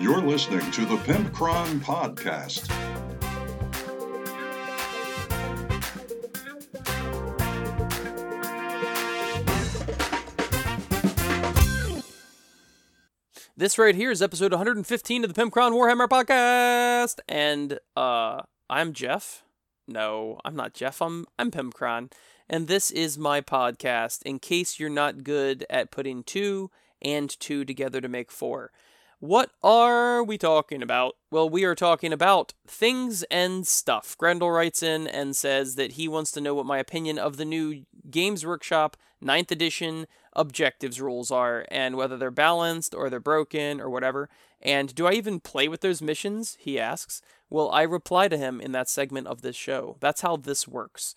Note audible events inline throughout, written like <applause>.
You're listening to the Pimpcron Podcast. This right here is episode 115 of the Pimpcron Warhammer podcast, and uh, I'm Jeff. No, I'm not Jeff. I'm I'm Pimpcron, and this is my podcast. In case you're not good at putting two and two together to make four, what are we talking about? Well, we are talking about things and stuff. Grendel writes in and says that he wants to know what my opinion of the new Games Workshop 9th edition objectives rules are and whether they're balanced or they're broken or whatever. And do I even play with those missions? He asks. Well, I reply to him in that segment of this show. That's how this works.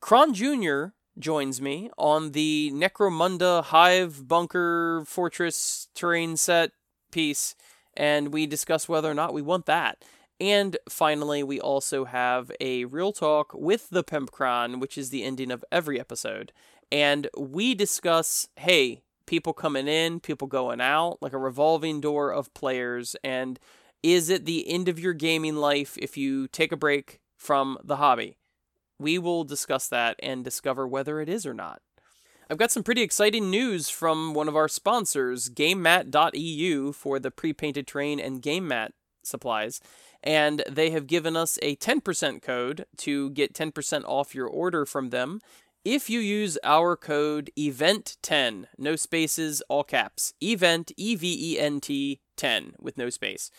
Kron Jr. joins me on the Necromunda Hive Bunker Fortress terrain set piece, and we discuss whether or not we want that. And finally, we also have a real talk with the Pimpcron, which is the ending of every episode. And we discuss hey, people coming in, people going out, like a revolving door of players. And is it the end of your gaming life if you take a break from the hobby? We will discuss that and discover whether it is or not. I've got some pretty exciting news from one of our sponsors, GameMat.eu, for the pre painted terrain and game mat supplies. And they have given us a 10% code to get 10% off your order from them if you use our code EVENT10, no spaces, all caps, EVENT, E V E N T 10, with no space.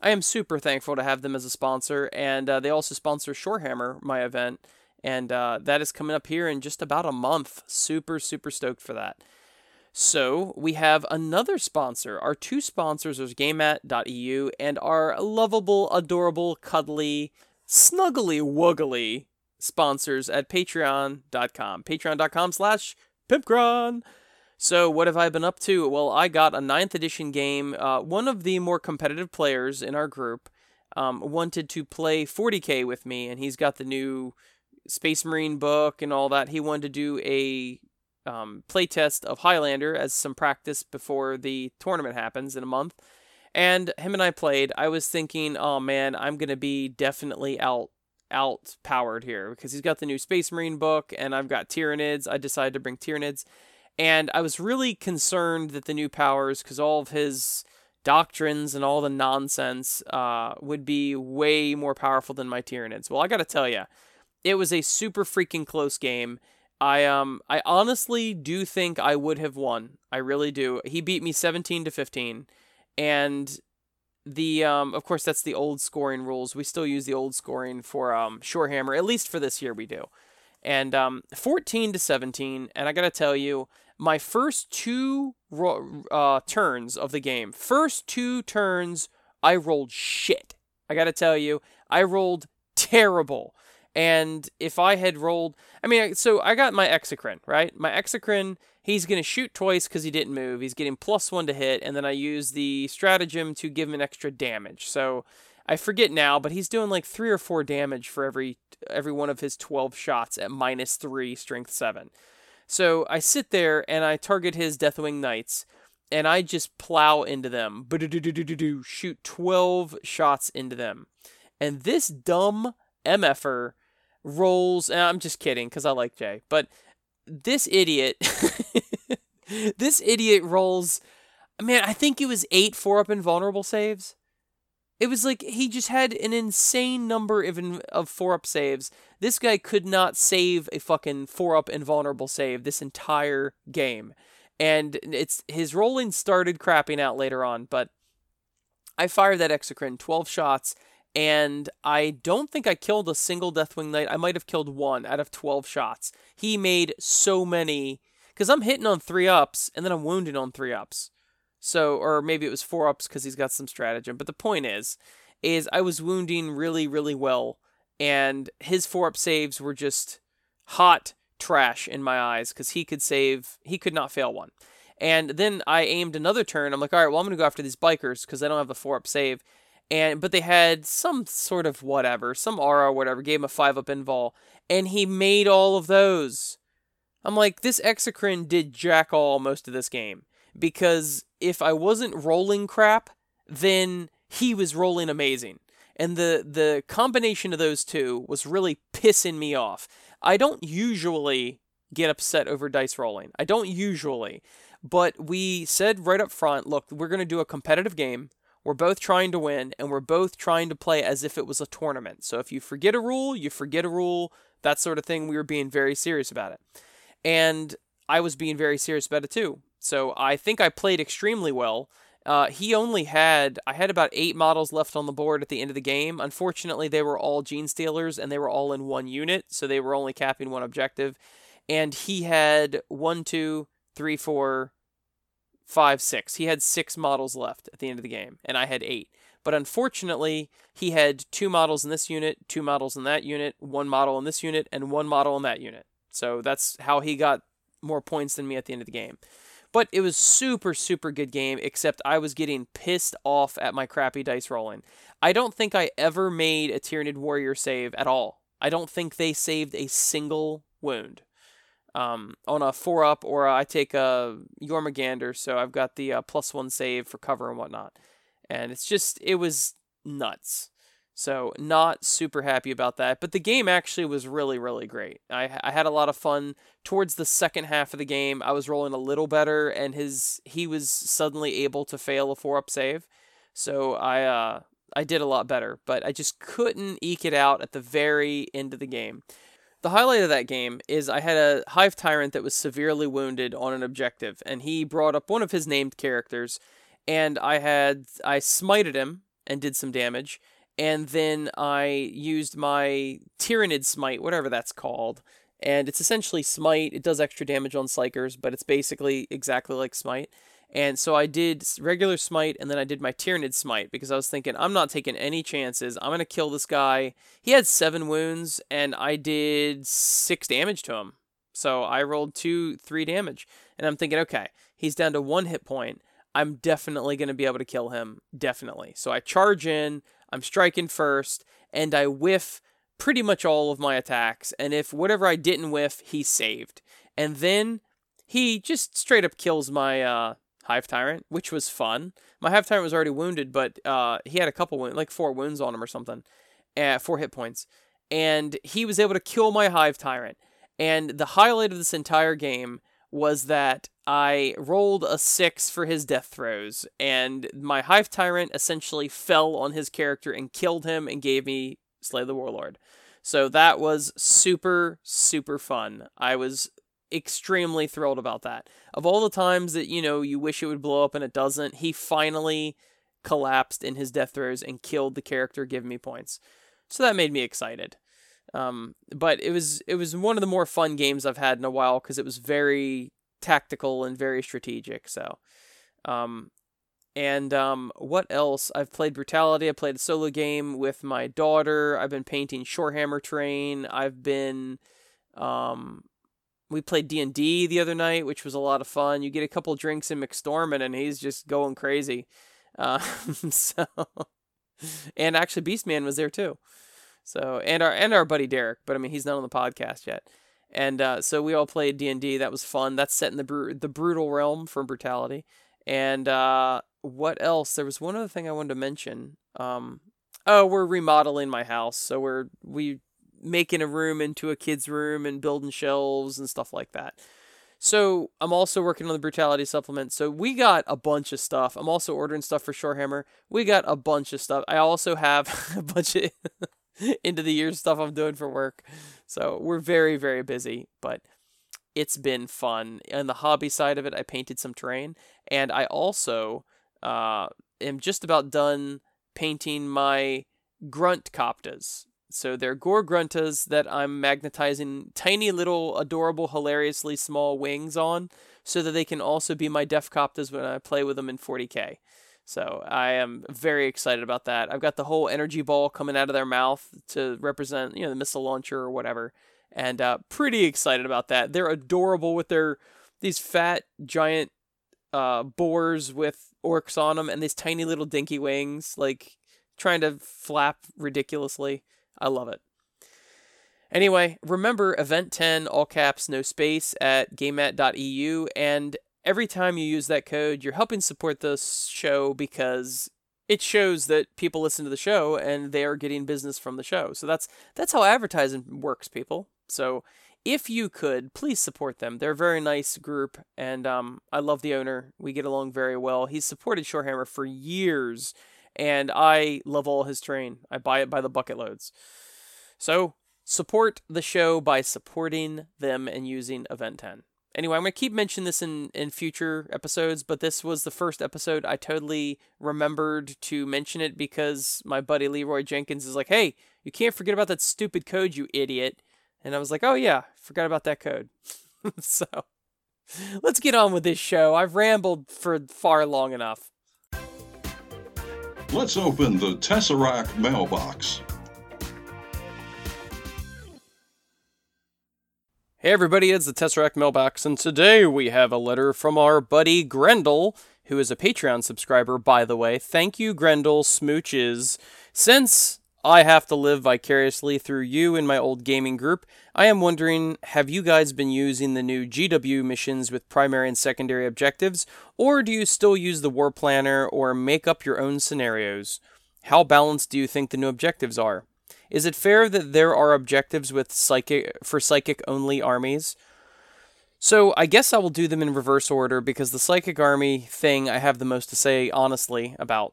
I am super thankful to have them as a sponsor, and uh, they also sponsor Shorehammer, my event and uh, that is coming up here in just about a month. Super, super stoked for that. So we have another sponsor. Our two sponsors are GameMat.eu and our lovable, adorable, cuddly, snuggly, wuggly sponsors at Patreon.com. Patreon.com slash Pimpcron. So what have I been up to? Well, I got a ninth edition game. Uh, one of the more competitive players in our group um, wanted to play 40k with me, and he's got the new Space Marine book and all that. He wanted to do a um, playtest of Highlander as some practice before the tournament happens in a month. And him and I played. I was thinking, oh man, I'm gonna be definitely out out powered here because he's got the new Space Marine book and I've got Tyranids. I decided to bring Tyranids. And I was really concerned that the new powers, because all of his doctrines and all the nonsense uh, would be way more powerful than my Tyranids. Well, I gotta tell you, it was a super freaking close game. I um I honestly do think I would have won. I really do. He beat me 17 to 15 and the um of course that's the old scoring rules. We still use the old scoring for um Shorehammer at least for this year we do. And um 14 to 17 and I got to tell you my first two uh, turns of the game, first two turns I rolled shit. I got to tell you, I rolled terrible. And if I had rolled, I mean, so I got my Exocrine, right? My Exocrine, he's going to shoot twice because he didn't move. He's getting plus one to hit, and then I use the stratagem to give him an extra damage. So I forget now, but he's doing like three or four damage for every every one of his 12 shots at minus three, strength seven. So I sit there and I target his Deathwing Knights, and I just plow into them, shoot 12 shots into them. And this dumb MFer rolls. And I'm just kidding because I like Jay, but this idiot, <laughs> this idiot rolls. Man, I think it was eight four up invulnerable saves. It was like he just had an insane number of of four up saves. This guy could not save a fucking four up invulnerable save this entire game, and it's his rolling started crapping out later on. But I fired that Exocrine twelve shots and I don't think I killed a single Deathwing Knight. I might have killed one out of 12 shots. He made so many, because I'm hitting on three ups, and then I'm wounding on three ups. So, or maybe it was four ups because he's got some stratagem. But the point is, is I was wounding really, really well, and his four up saves were just hot trash in my eyes because he could save, he could not fail one. And then I aimed another turn. I'm like, all right, well, I'm going to go after these bikers because I don't have the four up save and but they had some sort of whatever, some aura or whatever, gave him a five up invul, and he made all of those. I'm like, this Exocrine did jack all most of this game. Because if I wasn't rolling crap, then he was rolling amazing. And the the combination of those two was really pissing me off. I don't usually get upset over dice rolling. I don't usually. But we said right up front, look, we're going to do a competitive game. We're both trying to win and we're both trying to play as if it was a tournament. So if you forget a rule, you forget a rule, that sort of thing. We were being very serious about it. And I was being very serious about it too. So I think I played extremely well. Uh, he only had, I had about eight models left on the board at the end of the game. Unfortunately, they were all Genestealers and they were all in one unit, so they were only capping one objective. And he had one, two, three, four, five, six. He had six models left at the end of the game, and I had eight. But unfortunately, he had two models in this unit, two models in that unit, one model in this unit, and one model in that unit. So that's how he got more points than me at the end of the game. But it was super, super good game, except I was getting pissed off at my crappy dice rolling. I don't think I ever made a Tyranid Warrior save at all. I don't think they saved a single wound. Um, on a four up, or I take a Jormungandr, so I've got the uh, plus one save for cover and whatnot. And it's just, it was nuts. So, not super happy about that. But the game actually was really, really great. I, I had a lot of fun. Towards the second half of the game, I was rolling a little better, and his he was suddenly able to fail a four up save. So, I, uh, I did a lot better, but I just couldn't eke it out at the very end of the game. The highlight of that game is I had a Hive Tyrant that was severely wounded on an objective, and he brought up one of his named characters, and I had I smited him and did some damage and then I used my Tyranid Smite, whatever that's called, and it's essentially Smite. It does extra damage on Psykers, but it's basically exactly like Smite. And so I did regular Smite, and then I did my Tyranid Smite because I was thinking, I'm not taking any chances. I'm going to kill this guy. He had seven wounds, and I did six damage to him. So I rolled two, three damage. And I'm thinking, okay, he's down to one hit point. I'm definitely going to be able to kill him. Definitely. So I charge in. I'm striking first, and I whiff pretty much all of my attacks. And if whatever I didn't whiff, he saved. And then he just straight up kills my uh, Hive Tyrant, which was fun. My Hive Tyrant was already wounded, but uh, he had a couple wounds, like four wounds on him or something, uh, four hit points. And he was able to kill my Hive Tyrant. And the highlight of this entire game was that I rolled a six for his death throes, and my Hive Tyrant essentially fell on his character and killed him and gave me Slay the Warlord. So that was super, super fun. I was extremely thrilled about that. Of all the times that, you know, you wish it would blow up and it doesn't, he finally collapsed in his death throes and killed the character, giving me points. So that made me excited. Um, but it was it was one of the more fun games I've had in a while because it was very tactical and very strategic. So, um, and um, what else? I've played Brutality. I played a solo game with my daughter. I've been painting Shorehammer Train. I've been, um, we played D and D the other night, which was a lot of fun. You get a couple drinks in McStormand, and he's just going crazy. Uh, <laughs> so, and actually, Beastman was there too. So and our and our buddy Derek, but I mean he's not on the podcast yet. And uh, so we all played D and D. That was fun. That's set in the br- the brutal realm from Brutality. And uh, what else? There was one other thing I wanted to mention. Um, oh, we're remodeling my house, so we're we making a room into a kid's room and building shelves and stuff like that. So I'm also working on the brutality supplement. So we got a bunch of stuff. I'm also ordering stuff for Shorehammer. We got a bunch of stuff. I also have <laughs> a bunch of <laughs> into the year stuff I'm doing for work. So we're very, very busy, but it's been fun. On the hobby side of it, I painted some terrain, and I also uh, am just about done painting my grunt koptas. So they're gore gruntas that I'm magnetizing tiny little adorable, hilariously small wings on so that they can also be my deffkoptas when I play with them in 40k. So I am very excited about that. I've got the whole energy ball coming out of their mouth to represent, you know, the missile launcher or whatever, and uh, pretty excited about that. They're adorable with their these fat giant uh, boars with orcs on them and these tiny little dinky wings, like trying to flap ridiculously. I love it. Anyway, remember event 10 all caps no space at gamemat.eu and every time you use that code, you're helping support this show because it shows that people listen to the show and they are getting business from the show. So that's that's how advertising works, people. So if you could, please support them. They're a very nice group, and um, I love the owner. We get along very well. He's supported Shorehammer for years, and I love all his terrain. I buy it by the bucket loads. So support the show by supporting them and using Event 10. Anyway, I'm going to keep mentioning this in, in future episodes, but this was the first episode I totally remembered to mention it because my buddy Leroy Jenkins is like, hey, you can't forget about that stupid code, you idiot. And I was like, oh yeah, forgot about that code. <laughs> so let's get on with this show. I've rambled for far long enough. Let's open the Tesseract mailbox. Hey everybody, it's the Tesseract Mailbox, and today we have a letter from our buddy Grendel, who is a Patreon subscriber, by the way. Thank you, Grendel Smooches. Since I have to live vicariously through you in my old gaming group, I am wondering have you guys been using the new GW missions with primary and secondary objectives, or do you still use the War Planner or make up your own scenarios? How balanced do you think the new objectives are? Is it fair that there are objectives with psychic for psychic only armies? So I guess I will do them in reverse order because the psychic army thing I have the most to say honestly about.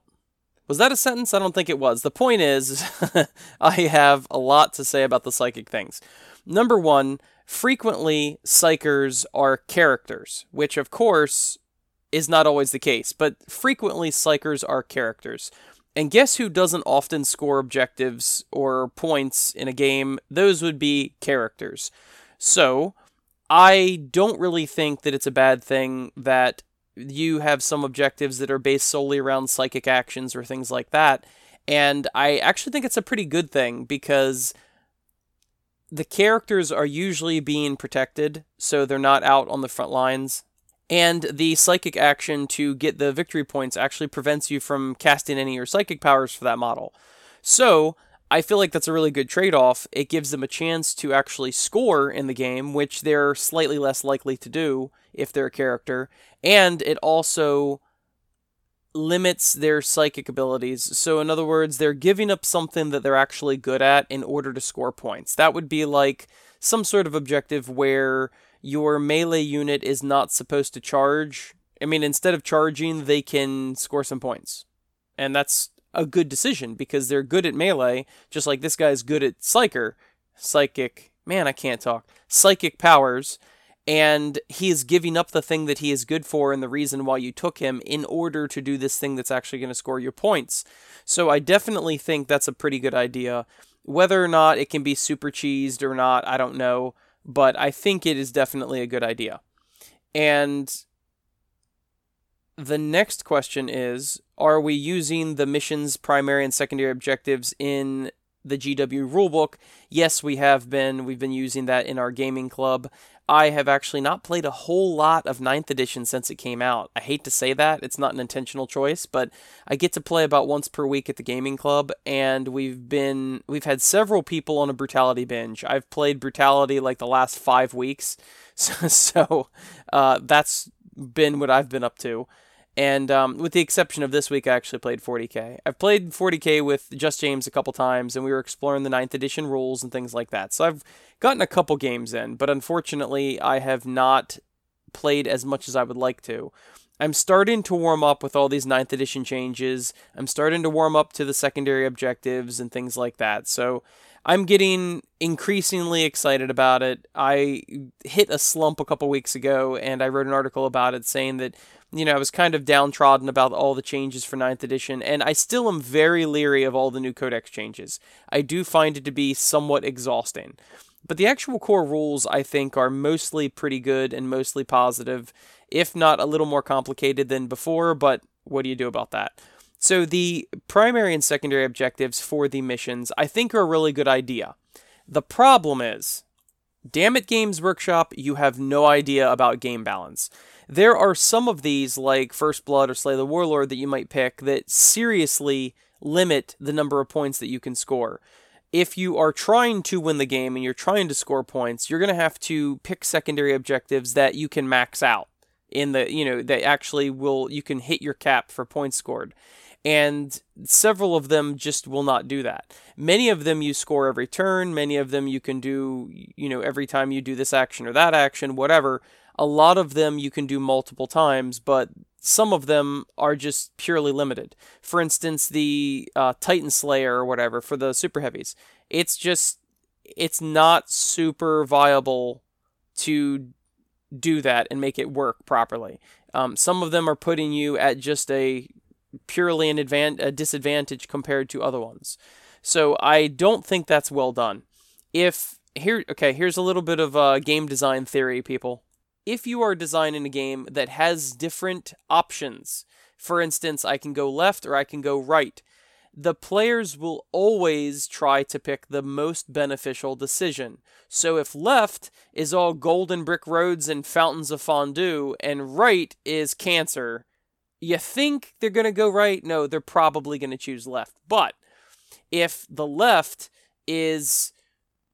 Was that a sentence? I don't think it was. The point is, <laughs> I have a lot to say about the psychic things. Number one, frequently psykers are characters, which of course is not always the case, but frequently psykers are characters. And guess who doesn't often score objectives or points in a game? Those would be characters. So, I don't really think that it's a bad thing that you have some objectives that are based solely around psychic actions or things like that. And I actually think it's a pretty good thing because the characters are usually being protected, so they're not out on the front lines and the psychic action to get the victory points actually prevents you from casting any of your psychic powers for that model. So, I feel like that's a really good trade off. It gives them a chance to actually score in the game, which they're slightly less likely to do if they're a character, and it also limits their psychic abilities. So, in other words, they're giving up something that they're actually good at in order to score points. That would be like some sort of objective where your melee unit is not supposed to charge. I mean, instead of charging, they can score some points. And that's a good decision because they're good at melee, just like this guy's good at psyker, psychic, man, I can't talk, psychic powers. And he is giving up the thing that he is good for and the reason why you took him in order to do this thing that's actually going to score your points. So I definitely think that's a pretty good idea. Whether or not it can be super cheesed or not, I don't know but I think it is definitely a good idea. And the next question is Are we using the mission's primary and secondary objectives in the GW rulebook? Yes, we have been. We've been using that in our gaming club. I have actually not played a whole lot of 9th edition since it came out. I hate to say that, it's not an intentional choice, but I get to play about once per week at the gaming club and we've been we've had several people on a brutality binge. I've played brutality like the last 5 weeks. <laughs> So, so uh, that's been what I've been up to. And um, with the exception of this week, I actually played 40k. I've played 40k with Just James a couple times, and we were exploring the 9th edition rules and things like that. So I've gotten a couple games in, but unfortunately, I have not played as much as I would like to. I'm starting to warm up with all these 9th edition changes. I'm starting to warm up to the secondary objectives and things like that. So I'm getting increasingly excited about it. I hit a slump a couple weeks ago and I wrote an article about it saying that you know, I was kind of downtrodden about all the changes for 9th edition, and I still am very leery of all the new codex changes. I do find it to be somewhat exhausting. But the actual core rules, I think, are mostly pretty good and mostly positive, if not a little more complicated than before, but what do you do about that? So, the primary and secondary objectives for the missions, I think, are a really good idea. The problem is, damn it, Games Workshop, you have no idea about game balance. There are some of these, like First Blood or Slay the Warlord, that you might pick that seriously limit the number of points that you can score. If you are trying to win the game and you're trying to score points, you're going to have to pick secondary objectives that you can max out. in the you know that actually will you can hit your cap for points scored and several of them just will not do that. Many of them you score every turn many of them you can do you know every time you do this action or that action whatever. A lot of them you can do multiple times but some of them are just purely limited. For instance the uh, titan slayer or whatever for the super heavies it's just it's not super viable to do that and make it work properly. Um, some of them are putting you at just a purely an advan- a disadvantage compared to other ones. So I don't think that's well done. If here, okay, here's a little bit of uh, game design theory, people. If you are designing a game that has different options, for instance, I can go left or I can go right, the players will always try to pick the most beneficial decision. So if left is all golden brick roads and fountains of fondue, and right is cancer, you think they're going to go right? No, they're probably going to choose left. But if the left is,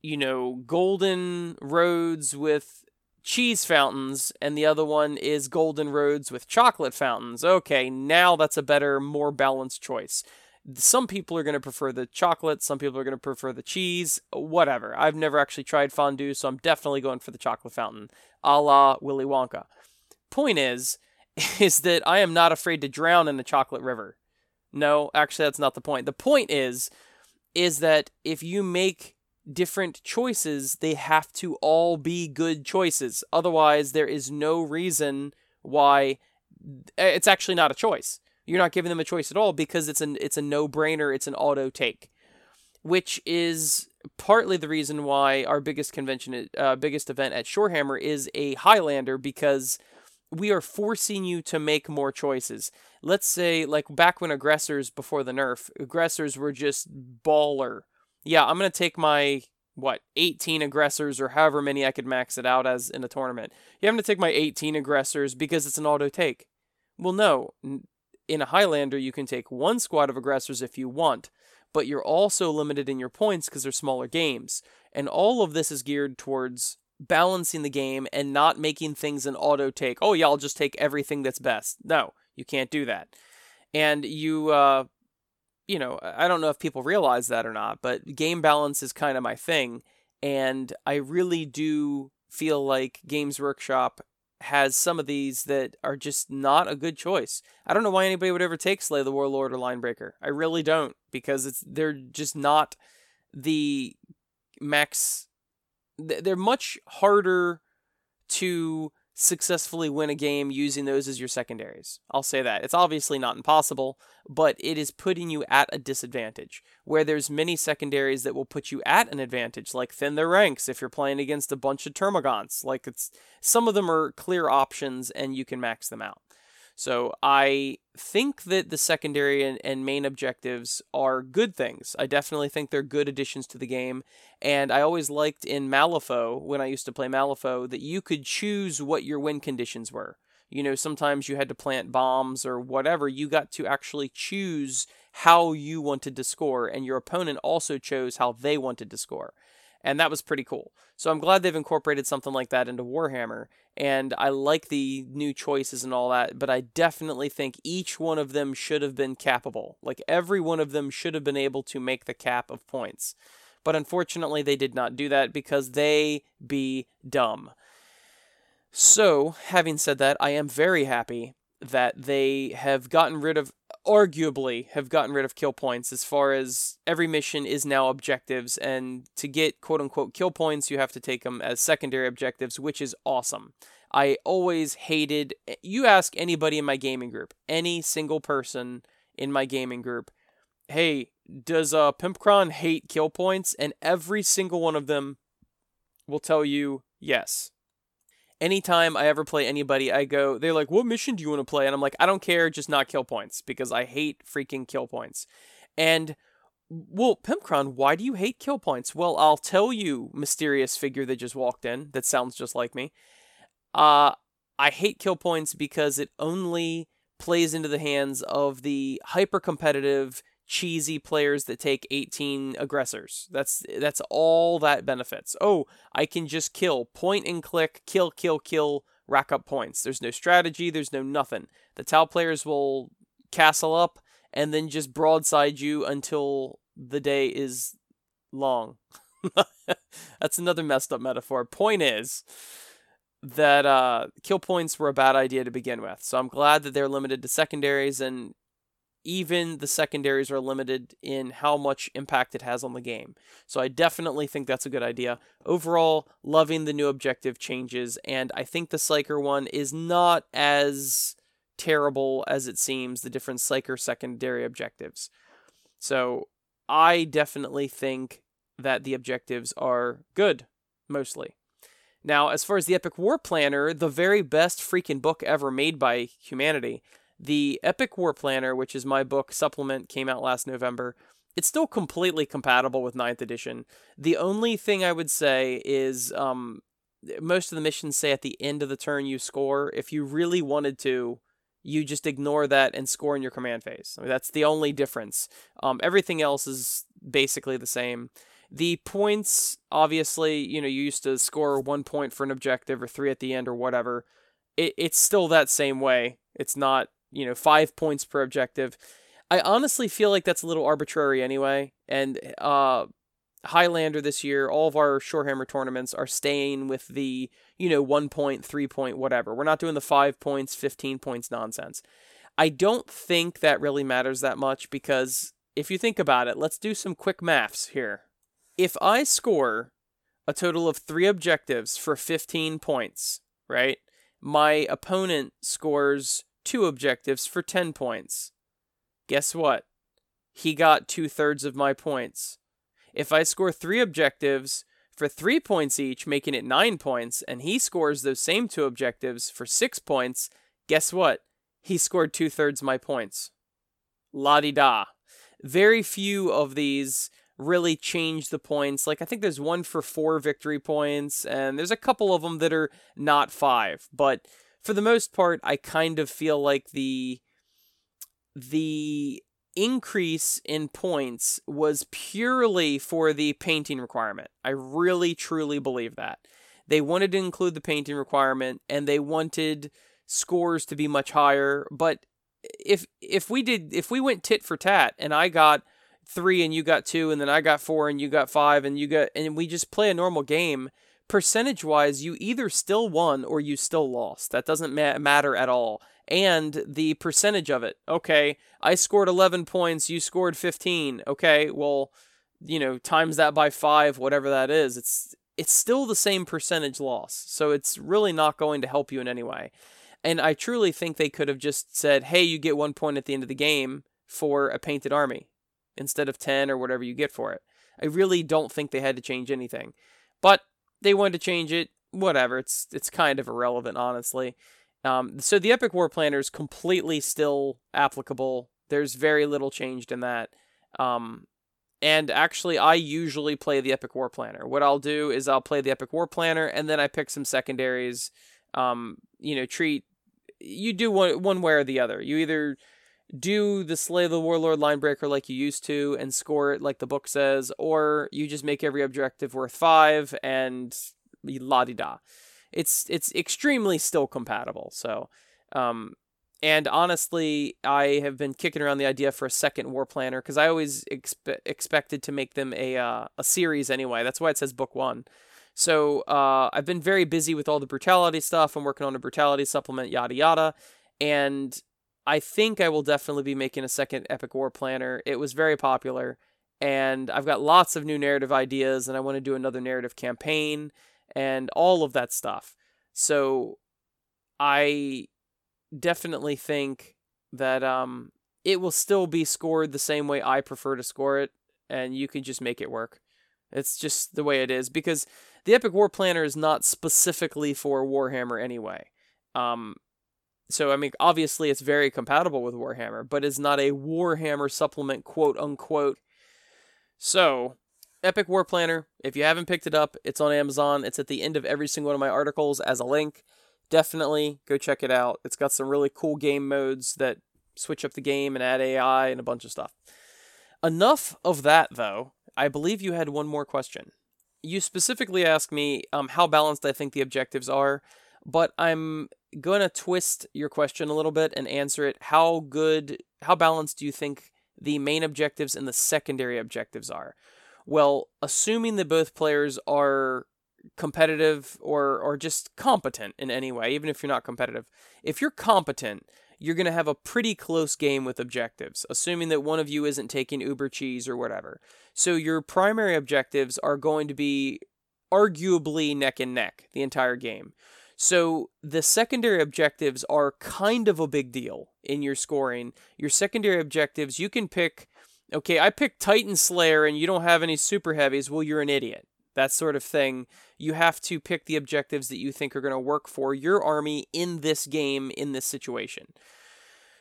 you know, golden roads with cheese fountains and the other one is golden roads with chocolate fountains, okay, now that's a better, more balanced choice some people are going to prefer the chocolate, some people are going to prefer the cheese, whatever. I've never actually tried fondue, so I'm definitely going for the chocolate fountain, a la Willy Wonka. Point is, <laughs> is that I am not afraid to drown in the chocolate river. No, actually, that's not the point. The point is, is that if you make different choices, they have to all be good choices. Otherwise, there is no reason why it's actually not a choice. You're not giving them a choice at all because it's an it's a no-brainer, it's an auto take. Which is partly the reason why our biggest convention uh, biggest event at Shorehammer is a Highlander because we are forcing you to make more choices. Let's say like back when aggressors before the nerf, aggressors were just baller. Yeah, I'm to take my what 18 aggressors or however many I could max it out as in a tournament. Yeah, I'm to take my 18 aggressors because it's an auto take. Well, no, in a Highlander, you can take one squad of aggressors if you want, but you're also limited in your points because they're smaller games. And all of this is geared towards balancing the game and not making things an auto take. Oh, yeah, I'll just take everything that's best. No, you can't do that. And you, uh, you know, I don't know if people realize that or not, but game balance is kind of my thing. And I really do feel like Games Workshop has some of these that are just not a good choice. I don't know why anybody would ever take Slay the Warlord or Linebreaker. I really don't because it's they're just not the max. They're much harder to successfully win a game using those as your secondaries. I'll say that. It's obviously not impossible, but it is putting you at a disadvantage. Where there's many secondaries that will put you at an advantage, like thin their ranks if you're playing against a bunch of termagants. Like it's some of them are clear options and you can max them out. So I think that the secondary and, and, main objectives are good things. I definitely think they're good additions to the game. And I always liked in Malifaux, when I used to play Malifaux, that you could choose what your win conditions were. You know, sometimes you had to plant bombs or whatever. You got to actually choose how you wanted to score, and your opponent also chose how they wanted to score and that was pretty cool. So I'm glad they've incorporated something like that into Warhammer, and I like the new choices and all that, but I definitely think each one of them should have been capable. Like every one of them should have been able to make the cap of points. But unfortunately, they did not do that because they be dumb. So, having said that, I am very happy that they have gotten rid of arguably have gotten rid of kill points as far as every mission is now objectives and to get quote unquote kill points you have to take them as secondary objectives which is awesome. I always hated you ask anybody in my gaming group any single person in my gaming group hey does uh pimpcron hate kill points? And every single one of them will tell you yes anytime I ever play anybody, I go, they're like, what mission do you want to play? And I'm like, I don't care, just not kill points because I hate freaking kill points. And well, Pimpcron, why do you hate kill points? Well, I'll tell you, mysterious figure that just walked in that sounds just like me. Uh, I hate kill points because it only plays into the hands of the hyper competitive cheesy players that take 18 aggressors. That's that's all that benefits. Oh, I can just kill, point and click, kill, kill, kill rack up points. There's no strategy, there's no nothing. The Tau players will castle up and then just broadside you until the day is long. <laughs> That's another messed up metaphor. Point is that uh, kill points were a bad idea to begin with. So I'm glad that they're limited to secondaries, and even the secondaries are limited in how much impact it has on the game. So I definitely think that's a good idea. Overall, loving the new objective changes, and I think the Psyker one is not as terrible as it seems, the different Psyker secondary objectives. So I definitely think that the objectives are good, mostly. Now, as far as the Epic War Planner, the very best freaking book ever made by humanity, the Epic War Planner, which is my book supplement, came out last November. It's still completely compatible with 9th edition. The only thing I would say is um, most of the missions say at the end of the turn you score. If you really wanted to, you just ignore that and score in your command phase. I mean, that's the only difference. Um, everything else is basically the same. The points, obviously, you know, you used to score one point for an objective or three at the end or whatever. It, it's still that same way. It's not, you know, five points per objective. I honestly feel like that's a little arbitrary anyway. And uh, Highlander this year, all of our Shorehammer tournaments are staying with the, you know, one point, three point, whatever. We're not doing the five points, 15 points nonsense. I don't think that really matters that much because if you think about it, let's do some quick maths here if I score a total of three objectives for 15 points, right? My opponent scores two objectives for 10 points. Guess what? He got two thirds of my points. If I score three objectives for three points each, making it nine points, and he scores those same two objectives for six points, guess what? He scored two thirds my points. La di da. Very few of these really change the points. Like I think there's one for four victory points, and there's a couple of them that are not five. But for the most part, I kind of feel like the the increase in points was purely for the painting requirement. I really truly believe that. They wanted to include the painting requirement and they wanted scores to be much higher, but if if we did if we went tit for tat and I got three and you got two, and then I got four and you got five, and you got, and we just play a normal game, percentage wise, you either still won or you still lost. That doesn't ma- matter at all. And the percentage of it. Okay, I scored 11 points, you scored 15. Okay, well, you know, times that by five, whatever that is, it's it's still the same percentage loss. So it's really not going to help you in any way. And I truly think they could have just said, hey, you get one point at the end of the game for a painted army instead of 10 or whatever you get for it. I really don't think they had to change anything. But they wanted to change it, whatever. It's it's kind of irrelevant, honestly. Um, so the Epic War Planner is completely still applicable. There's very little changed in that. Um, and actually, I usually play the Epic War Planner. What I'll do is I'll play the Epic War Planner, and then I pick some secondaries. Um, you know, treat you do one one way or the other. You either do the Slay the Warlord linebreaker like you used to and score it like the book says, or you just make every objective worth five and la di da. It's it's extremely still compatible. So, um, and honestly, I have been kicking around the idea for a second war planner because I always expe- expected to make them a uh, a series anyway. That's why it says book one. So uh, I've been very busy with all the brutality stuff. I'm working on a brutality supplement, yada yada, and I think I will definitely be making a second Epic War Planner. It was very popular, and I've got lots of new narrative ideas, and I want to do another narrative campaign and all of that stuff. So I definitely think that um, it will still be scored the same way I prefer to score it, and you can just make it work. It's just the way it is because the Epic War Planner is not specifically for Warhammer anyway. Um, so I mean, obviously it's very compatible with Warhammer, but it's not a Warhammer supplement, quote unquote. So, Epic War Planner. If you haven't picked it up, it's on Amazon. It's at the end of every single one of my articles as a link. Definitely go check it out. It's got some really cool game modes that switch up the game and add AI and a bunch of stuff. Enough of that, though. I believe you had one more question. You specifically asked me um, how balanced I think the objectives are. but I'm going to twist your question a little bit and answer it. How good, how balanced do you think the main objectives and the secondary objectives are? Well, assuming that both players are competitive or or just competent in any way, even if you're not competitive. If you're competent, you're going to have a pretty close game with objectives, assuming that one of you isn't taking Uber cheese or whatever. So your primary objectives are going to be arguably neck and neck the entire game. So the secondary objectives are kind of a big deal in your scoring. Your secondary objectives, you can pick, okay, I picked Titan Slayer and you don't have any super heavies. Well, you're an idiot. That sort of thing. You have to pick the objectives that you think are going to work for your army in this game, in this situation.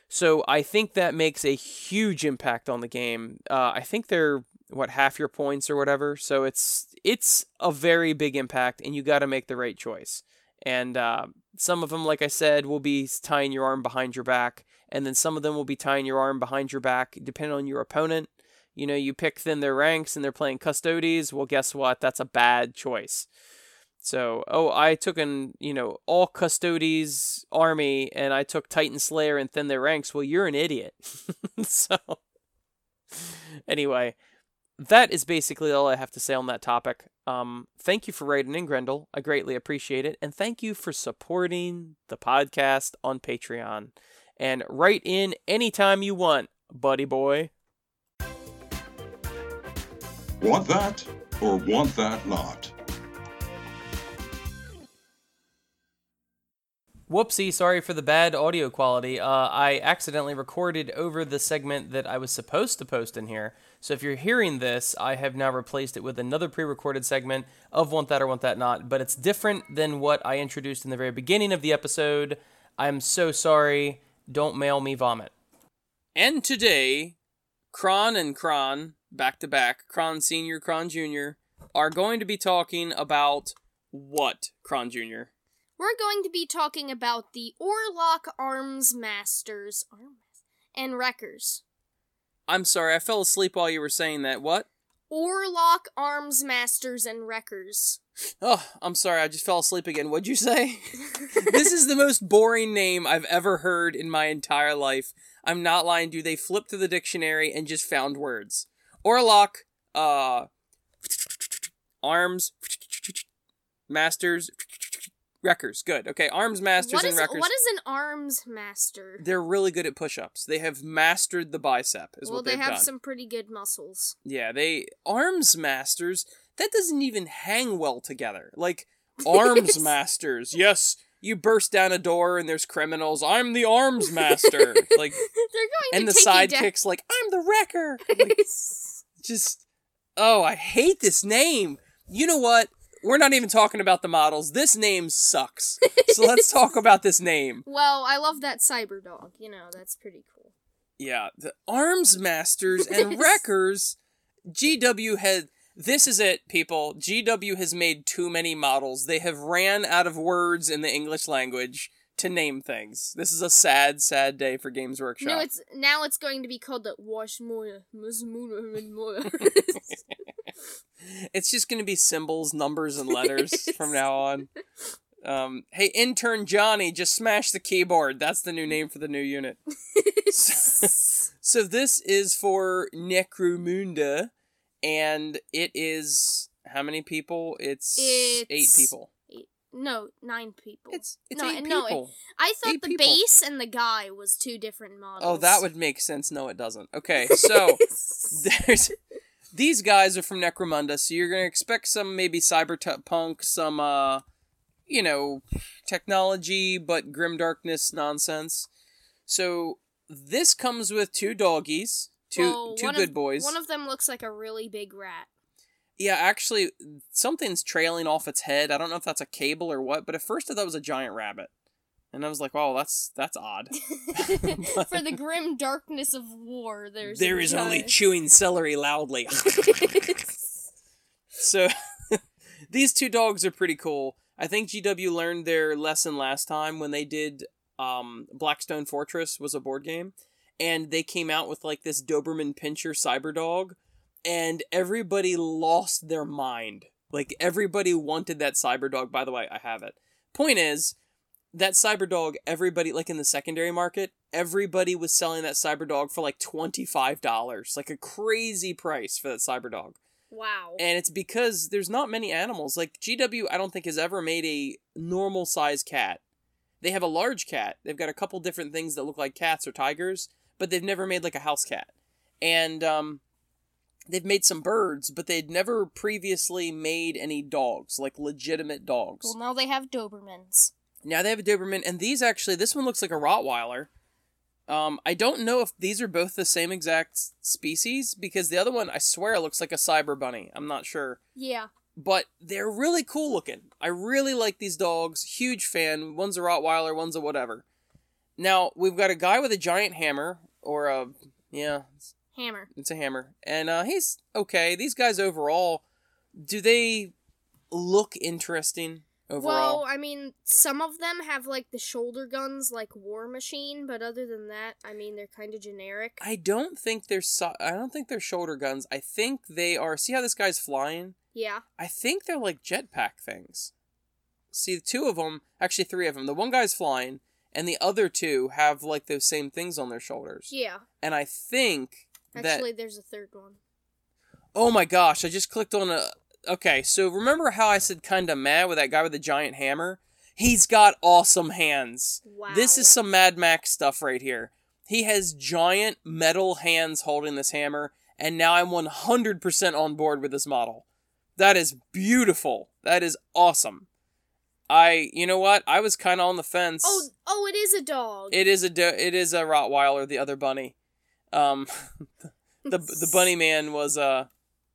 So I think that makes a huge impact on the game. Uh, I think they're what half your points or whatever. So it's it's a very big impact, and you got to make the right choice. And uh, some of them, like I said, will be tying your arm behind your back, and then some of them will be tying your arm behind your back, depending on your opponent. You know, you pick thin their ranks and they're playing custodes. Well, guess what? That's a bad choice. So, oh, I took an, you know, all custodes army and I took Titan Slayer and thin their ranks. Well, you're an idiot. <laughs> so, anyway, that is basically all I have to say on that topic. Um, thank you for writing in, Grendel. I greatly appreciate it. And thank you for supporting the podcast on Patreon. And write in anytime you want, buddy boy. Want that or want that not? Whoopsie, sorry for the bad audio quality. Uh, I accidentally recorded over the segment that I was supposed to post in here. So if you're hearing this, I have now replaced it with another pre recorded segment of Want That or Want That Not, but it's different than what I introduced in the very beginning of the episode. I'm so sorry. Don't mail me vomit. And today, Kron and Kron, back to back, Kron Sr., Kron Jr., are going to be talking about what, Kron Jr.? We're going to be talking about the Orlock Arms Masters and Wreckers. I'm sorry, I fell asleep while you were saying that. What? Orlock Arms Masters and Wreckers. Oh, I'm sorry, I just fell asleep again. What'd you say? <laughs> this is the most boring name I've ever heard in my entire life. I'm not lying you. They flipped through the dictionary and just found words. Orlock, uh, arms, masters, Wreckers, good. Okay, arms masters What and is wreckers. what is an arms master? They're really good at push-ups. They have mastered the bicep, is well, what they they've done. some pretty good muscles. Yeah, they arms masters. That doesn't even hang well together. Like <laughs> arms masters. Yes, you burst down a door and there's criminals. I'm the arms master. <laughs> like They're going and the down. sidekicks like I'm the wrecker. Like, <laughs> just oh, I hate this name. You know what? We're not even talking about the models. This name sucks. So let's <laughs> talk about this name. well, I love that cyber dog. You know, that's pretty cool. Yeah, the arms masters and <laughs> wreckers. GW had this is it, people. GW has made too many models. They have ran out of words in the English language to name things. This is a sad, sad day for Games Workshop. No, it's now it's going to be called the and Moya. <laughs> It's just going to be symbols, numbers, and letters <laughs> from now on. Um, hey, intern Johnny, just smash the keyboard. That's the new name for the new unit. <laughs> So this is for Necromunda, and it is how many people? It's, eight people. No, nine people. It's it's No, eight no, it- people. I thought eight the people. base and the guy was two different models. Oh, that would make sense. No, it doesn't. Okay, <laughs> so <laughs> there's these guys are from Necromunda, so you're gonna expect some maybe cyberpunk, some uh, you know, technology but grim darkness nonsense. So this comes with two doggies, two Well, two good of, boys. One of them looks like a really big rat. Yeah, actually, something's trailing off its head. I don't know if that's a cable or what, but at first I thought it was a giant rabbit, and I was like, "Oh, that's that's odd." <laughs> For the <laughs> grim darkness of war, there's there a only chewing celery loudly. <laughs> so these two dogs are pretty cool. I think GW learned their lesson last time when they did um, Blackstone Fortress was a board game, and they came out with like this Doberman Pinscher cyber dog, and everybody lost their mind. Like everybody wanted that cyber dog. By the way, I have it. Point is, that cyber dog, everybody like in the secondary market, everybody was selling that cyber dog for like twenty five dollars, like a crazy price for that cyber dog. Wow. And it's because there's not many animals. Like GW, I don't think has ever made a normal size cat. They have a large cat. They've got a couple different things that look like cats or tigers, but they've never made like a house cat. And um, they've made some birds, but they'd never previously made any dogs, like legitimate dogs. well, now they have Dobermans. Now they have a Doberman, and these actually, this one looks like a Rottweiler. Um, I don't know if these are both the same exact species because the other one, I swear, looks like a Cyber Bunny. I'm not sure, Yeah. but they're really cool looking. I really like these dogs. Huge fan. One's a Rottweiler, one's a whatever. Now we've got a guy with a giant hammer, or a yeah, Hammer. it's a hammer, and uh, he's okay. These guys overall, do they look interesting overall? Well, I mean, some of them have like the shoulder guns, like War Machine, but other than that, I mean, they're kind of generic. I don't think they're so- I don't think they're shoulder guns. I think they are. See how this guy's flying? Yeah. I think they're like jetpack things. See, the two of them, actually three of them. The one guy's flying, and the other two have like those same things on their shoulders. Yeah. And I think that Actually, there's a third one. Oh my gosh, I just clicked on a. Okay, so remember how I said kinda mad with that guy with the giant hammer? He's got awesome hands. Wow. This is some Mad Max stuff right here. He has giant metal hands holding this hammer, and now I'm 100% on board with this model. That is beautiful. That is awesome. I, you know what? I was kind of on the fence. Oh, oh, it is a dog. It is a do- it is a Rottweiler, the other bunny. Um, <laughs> the the bunny man was a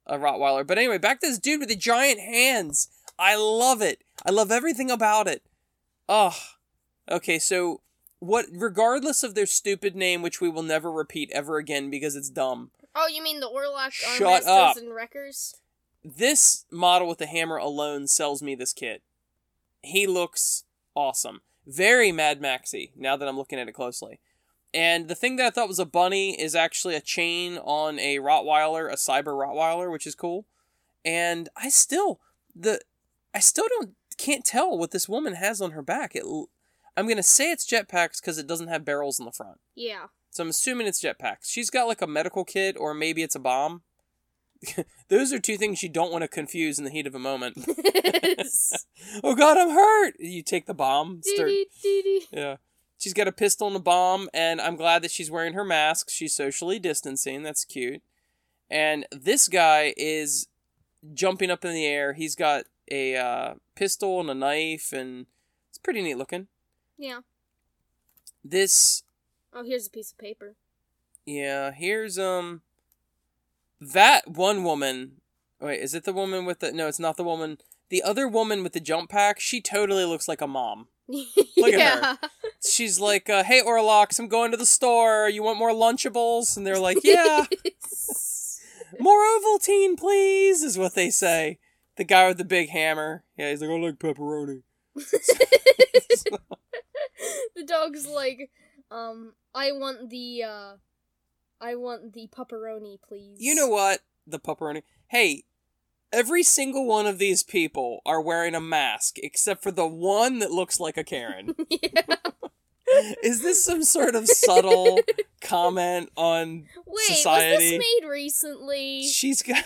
a Rottweiler. But anyway, back to this dude with the giant hands. I love it. I love everything about it. Oh, okay. So what? Regardless of their stupid name, which we will never repeat ever again because it's dumb. Oh, you mean the Orlock Shut up. and Wreckers? This model with the hammer alone sells me this kit. He looks awesome. Very Mad Maxy, now that I'm looking at it closely. And the thing that I thought was a bunny is actually a chain on a Rottweiler, a Cyber Rottweiler, which is cool. And I still the I still don't can't tell what this woman has on her back. It I'm gonna say it's jetpacks because it doesn't have barrels in the front. Yeah. So I'm assuming it's jetpacks. She's got like a medical kit, or maybe it's a bomb. <laughs> Those are two things you don't want to confuse in the heat of a moment. <laughs> <laughs> oh God, I'm hurt! You take the bomb. Start, yeah. She's got a pistol and a bomb, and I'm glad that she's wearing her mask. She's socially distancing. That's cute. And this guy is jumping up in the air. He's got a uh, pistol and a knife, and it's pretty neat looking. yeah. This Oh, here's a piece of paper. Yeah, here's um that one woman. Wait, is it the woman with the No, it's not the woman. The other woman with the jump pack, she totally looks like a mom. <laughs> Look at yeah. She's like, uh, "Hey Orlocks, I'm going to the store. You want more Lunchables?" And they're like, "Yeah, <laughs> more Ovaltine, please." Is what they say. The guy with the big hammer. Yeah, he's like, "I like pepperoni." <laughs> the dog's like, um, I want the, uh, I want the pepperoni, please. You know what? The pepperoni. Hey, every single one of these people are wearing a mask except for the one that looks like a Karen. <laughs> yeah. <laughs> Is this some sort of subtle <laughs> comment on society? Wait, society? was this made recently? She's got.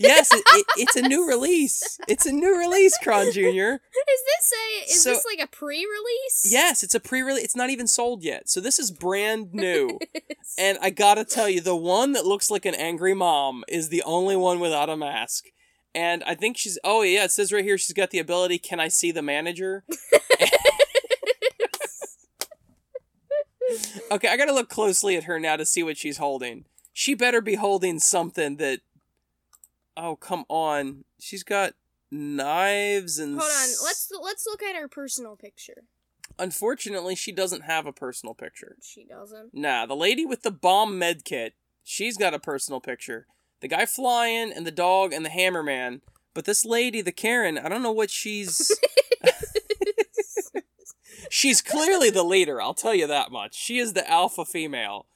Yes, it, it, it's a new release. It's a new release, Kron Jr. Is this a? Is So- this like a pre-release? Yes, it's a pre release. It's not even sold yet. So this is brand new. and I gotta tell you, the one that looks like an angry mom is the only one without a mask. And I think she's. Oh, yeah, it says right here she's got the ability Can I see the manager? <laughs> Okay, I gotta look closely at her now to see what she's holding. She better be holding something that. Oh come on! She's got knives and. Hold on. Let's let's look at her personal picture. Unfortunately, she doesn't have a personal picture. She doesn't. Nah, the lady with the bomb med kit, she's got a personal picture. The guy flying and the dog and the hammerman. But this lady, the Karen, I don't know what she's. <laughs> she's clearly the leader. I'll tell you that much. She is the alpha female,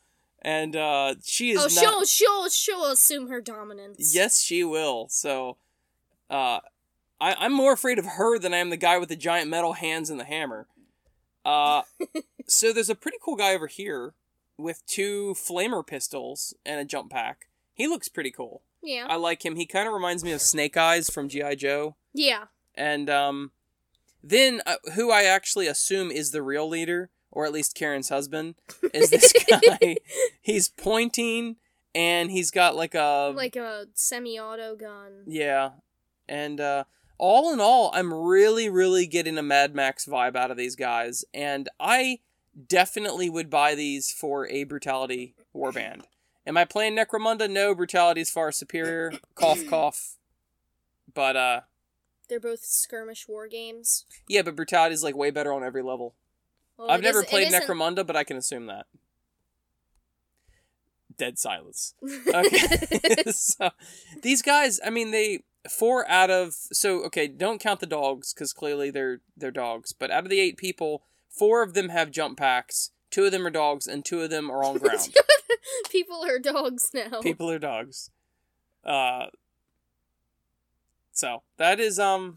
and uh, she is oh, not. she'll she'll she'll assume her dominance. Yes, she will. So, uh, I, I'm more afraid of her than I am the guy with the giant metal hands and the hammer. Uh, <laughs> so there's a pretty cool guy over here with two flamer pistols and a jump pack. He looks pretty cool. Yeah. I like him. He kind of reminds me of Snake Eyes from GI Joe. yeah. And um, then uh, who I actually assume is the real leader, or at least Karen's husband, is this <laughs> guy. he's pointing, and he's got like a like a semi-auto gun. yeah, and uh, all in all, I'm really, really getting a Mad Max vibe out of these guys, and I definitely would buy these for a brutality warband. Am I playing Necromunda? No, brutality is far superior. <coughs> cough, cough. But uh, They're both skirmish war games. yeah, but brutality is like way better on every level. Well, I've it never is- it played isn't- Necromunda, but I can assume that. Dead silence. <laughs> Okay. <laughs> <laughs> so these guys, I mean, they four out of so okay, don't count the dogs because clearly they're they're dogs. But out of the eight people, four of them have jump packs. Two of them are dogs, and two of them are on <laughs> ground. People are dogs now. people are dogs. Uh. So that is um,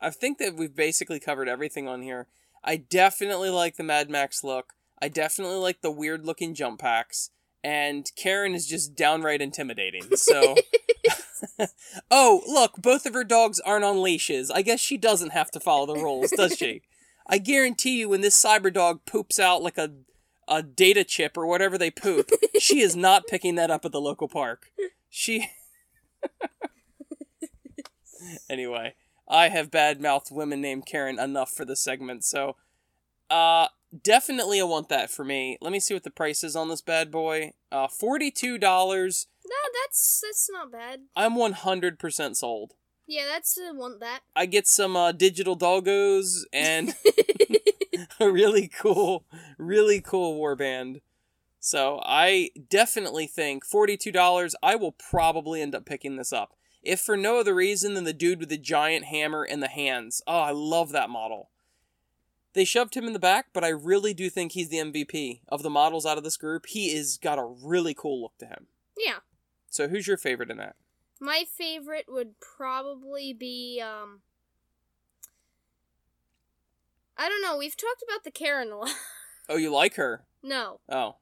I think that we've basically covered everything on here. I definitely like the Mad Max look. I definitely like the weird looking jump packs. And Karen is just downright intimidating. So <laughs> <laughs> Oh, look, both of her dogs aren't on leashes. I guess she doesn't have to follow the rules, does she? I guarantee you when this cyber dog poops out like a a data chip or whatever they poop, <laughs> she is not picking that up at the local park. She <laughs> Anyway, I have bad-mouthed women named Karen enough for this segment, so uh definitely I want that for me. Let me see what the price is on this bad boy. Uh $42. No, that's that's not bad. I'm 100% sold. Yeah, that's uh, want that. I get some uh, digital doggos and <laughs> <laughs> a really cool, really cool warband. So I definitely think $42, I will probably end up picking this up. If for no other reason than the dude with the giant hammer and the hands. Oh, I love that model. They shoved him in the back, but I really do think he's the MVP of the models out of this group. He is got a really cool look to him. yeah. So who's your favorite in that? My favorite would probably be um I don't know, we've talked about the Karen a <laughs> lot. Oh, you like her? no. Oh,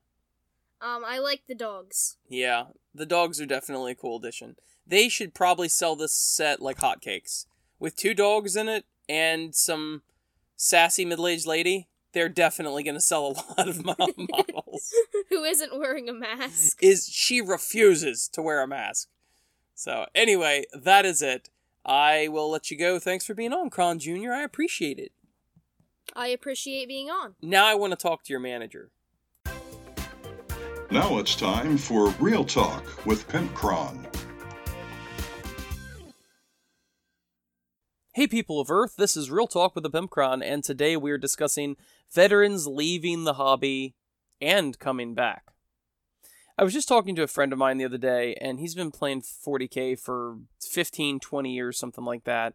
Um I like the dogs. Yeah, the dogs are definitely a cool addition. They should probably sell this set like hotcakes. With two dogs in it and some sassy middle aged lady, they're definitely going to sell a <laughs> lot of mo- <laughs> models. Who isn't wearing a mask? Is she refuses to wear a mask. So, anyway, that is it. I will let you go. Thanks for being on, Kron Jr. I appreciate it. I appreciate being on. Now I want to talk to your manager. Now it's time for Real Talk with Pimp Cron. Hey, people of Earth, this is Real Talk with the Pimpcron, and today we are discussing veterans leaving the hobby and coming back. I was just talking to a friend of mine the other day, and he's been playing 40k for 15, 20 years, something like that.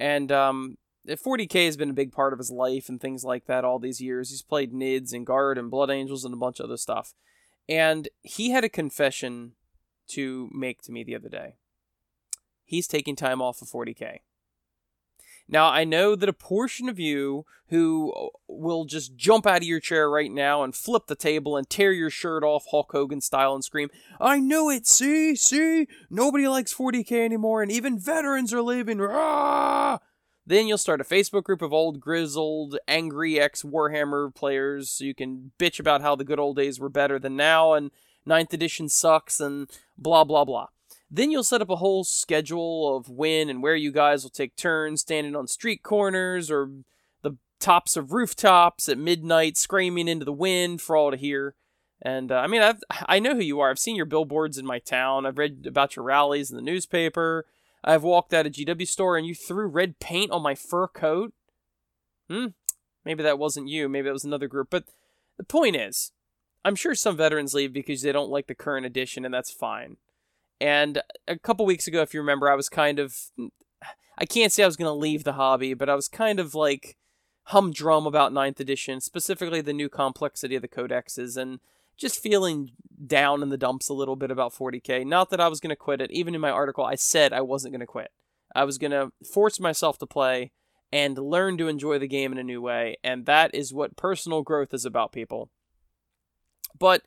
And um, 40k has been a big part of his life and things like that all these years. He's played Nids and Guard and Blood Angels and a bunch of other stuff. And he had a confession to make to me the other day. He's taking time off of 40k. Now, I know that a portion of you who uh, will just jump out of your chair right now and flip the table and tear your shirt off Hulk Hogan style and scream, I knew it, see, see, nobody likes 40k anymore and even veterans are leaving, Rah! Then you'll start a Facebook group of old, grizzled, angry ex Warhammer players so you can bitch about how the good old days were better than now and 9th edition sucks and blah, blah, blah. Then you'll set up a whole schedule of when and where you guys will take turns standing on street corners or the tops of rooftops at midnight screaming into the wind for all to hear. And uh, I mean, I've, I know who you are. I've seen your billboards in my town. I've read about your rallies in the newspaper. I've walked out a GW store and you threw red paint on my fur coat. Hmm. Maybe that wasn't you. Maybe that was another group. But the point is, I'm sure some veterans leave because they don't like the current edition, and that's fine. And a couple weeks ago, if you remember, I was kind of. I can't say I was going to leave the hobby, but I was kind of like humdrum about 9th edition, specifically the new complexity of the codexes, and just feeling down in the dumps a little bit about 40k. Not that I was going to quit it. Even in my article, I said I wasn't going to quit. I was going to force myself to play, and learn to enjoy the game in a new way. And that is what personal growth is about, people. But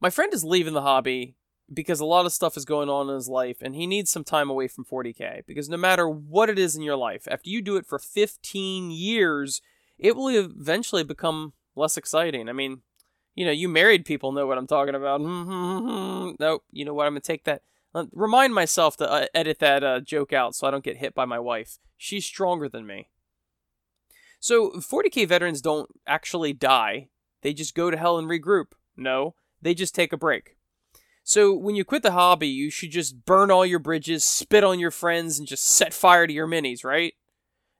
my friend is leaving the hobby because a lot of stuff is going on in his life and he needs some time away from 40k because no matter what it is in your life after you do it for 15 years it will eventually become less exciting. I mean you know you married people know what i'm talking about. <laughs> Nope you know what i'm gonna take that uh, remind myself to uh, edit that uh, joke out so i don't get hit by my wife. She's stronger than me. So 40k veterans don't actually die. They just go to hell and regroup. No they just take a break so when you quit the hobby, you should just burn all your bridges, spit on your friends, and just set fire to your minis, right?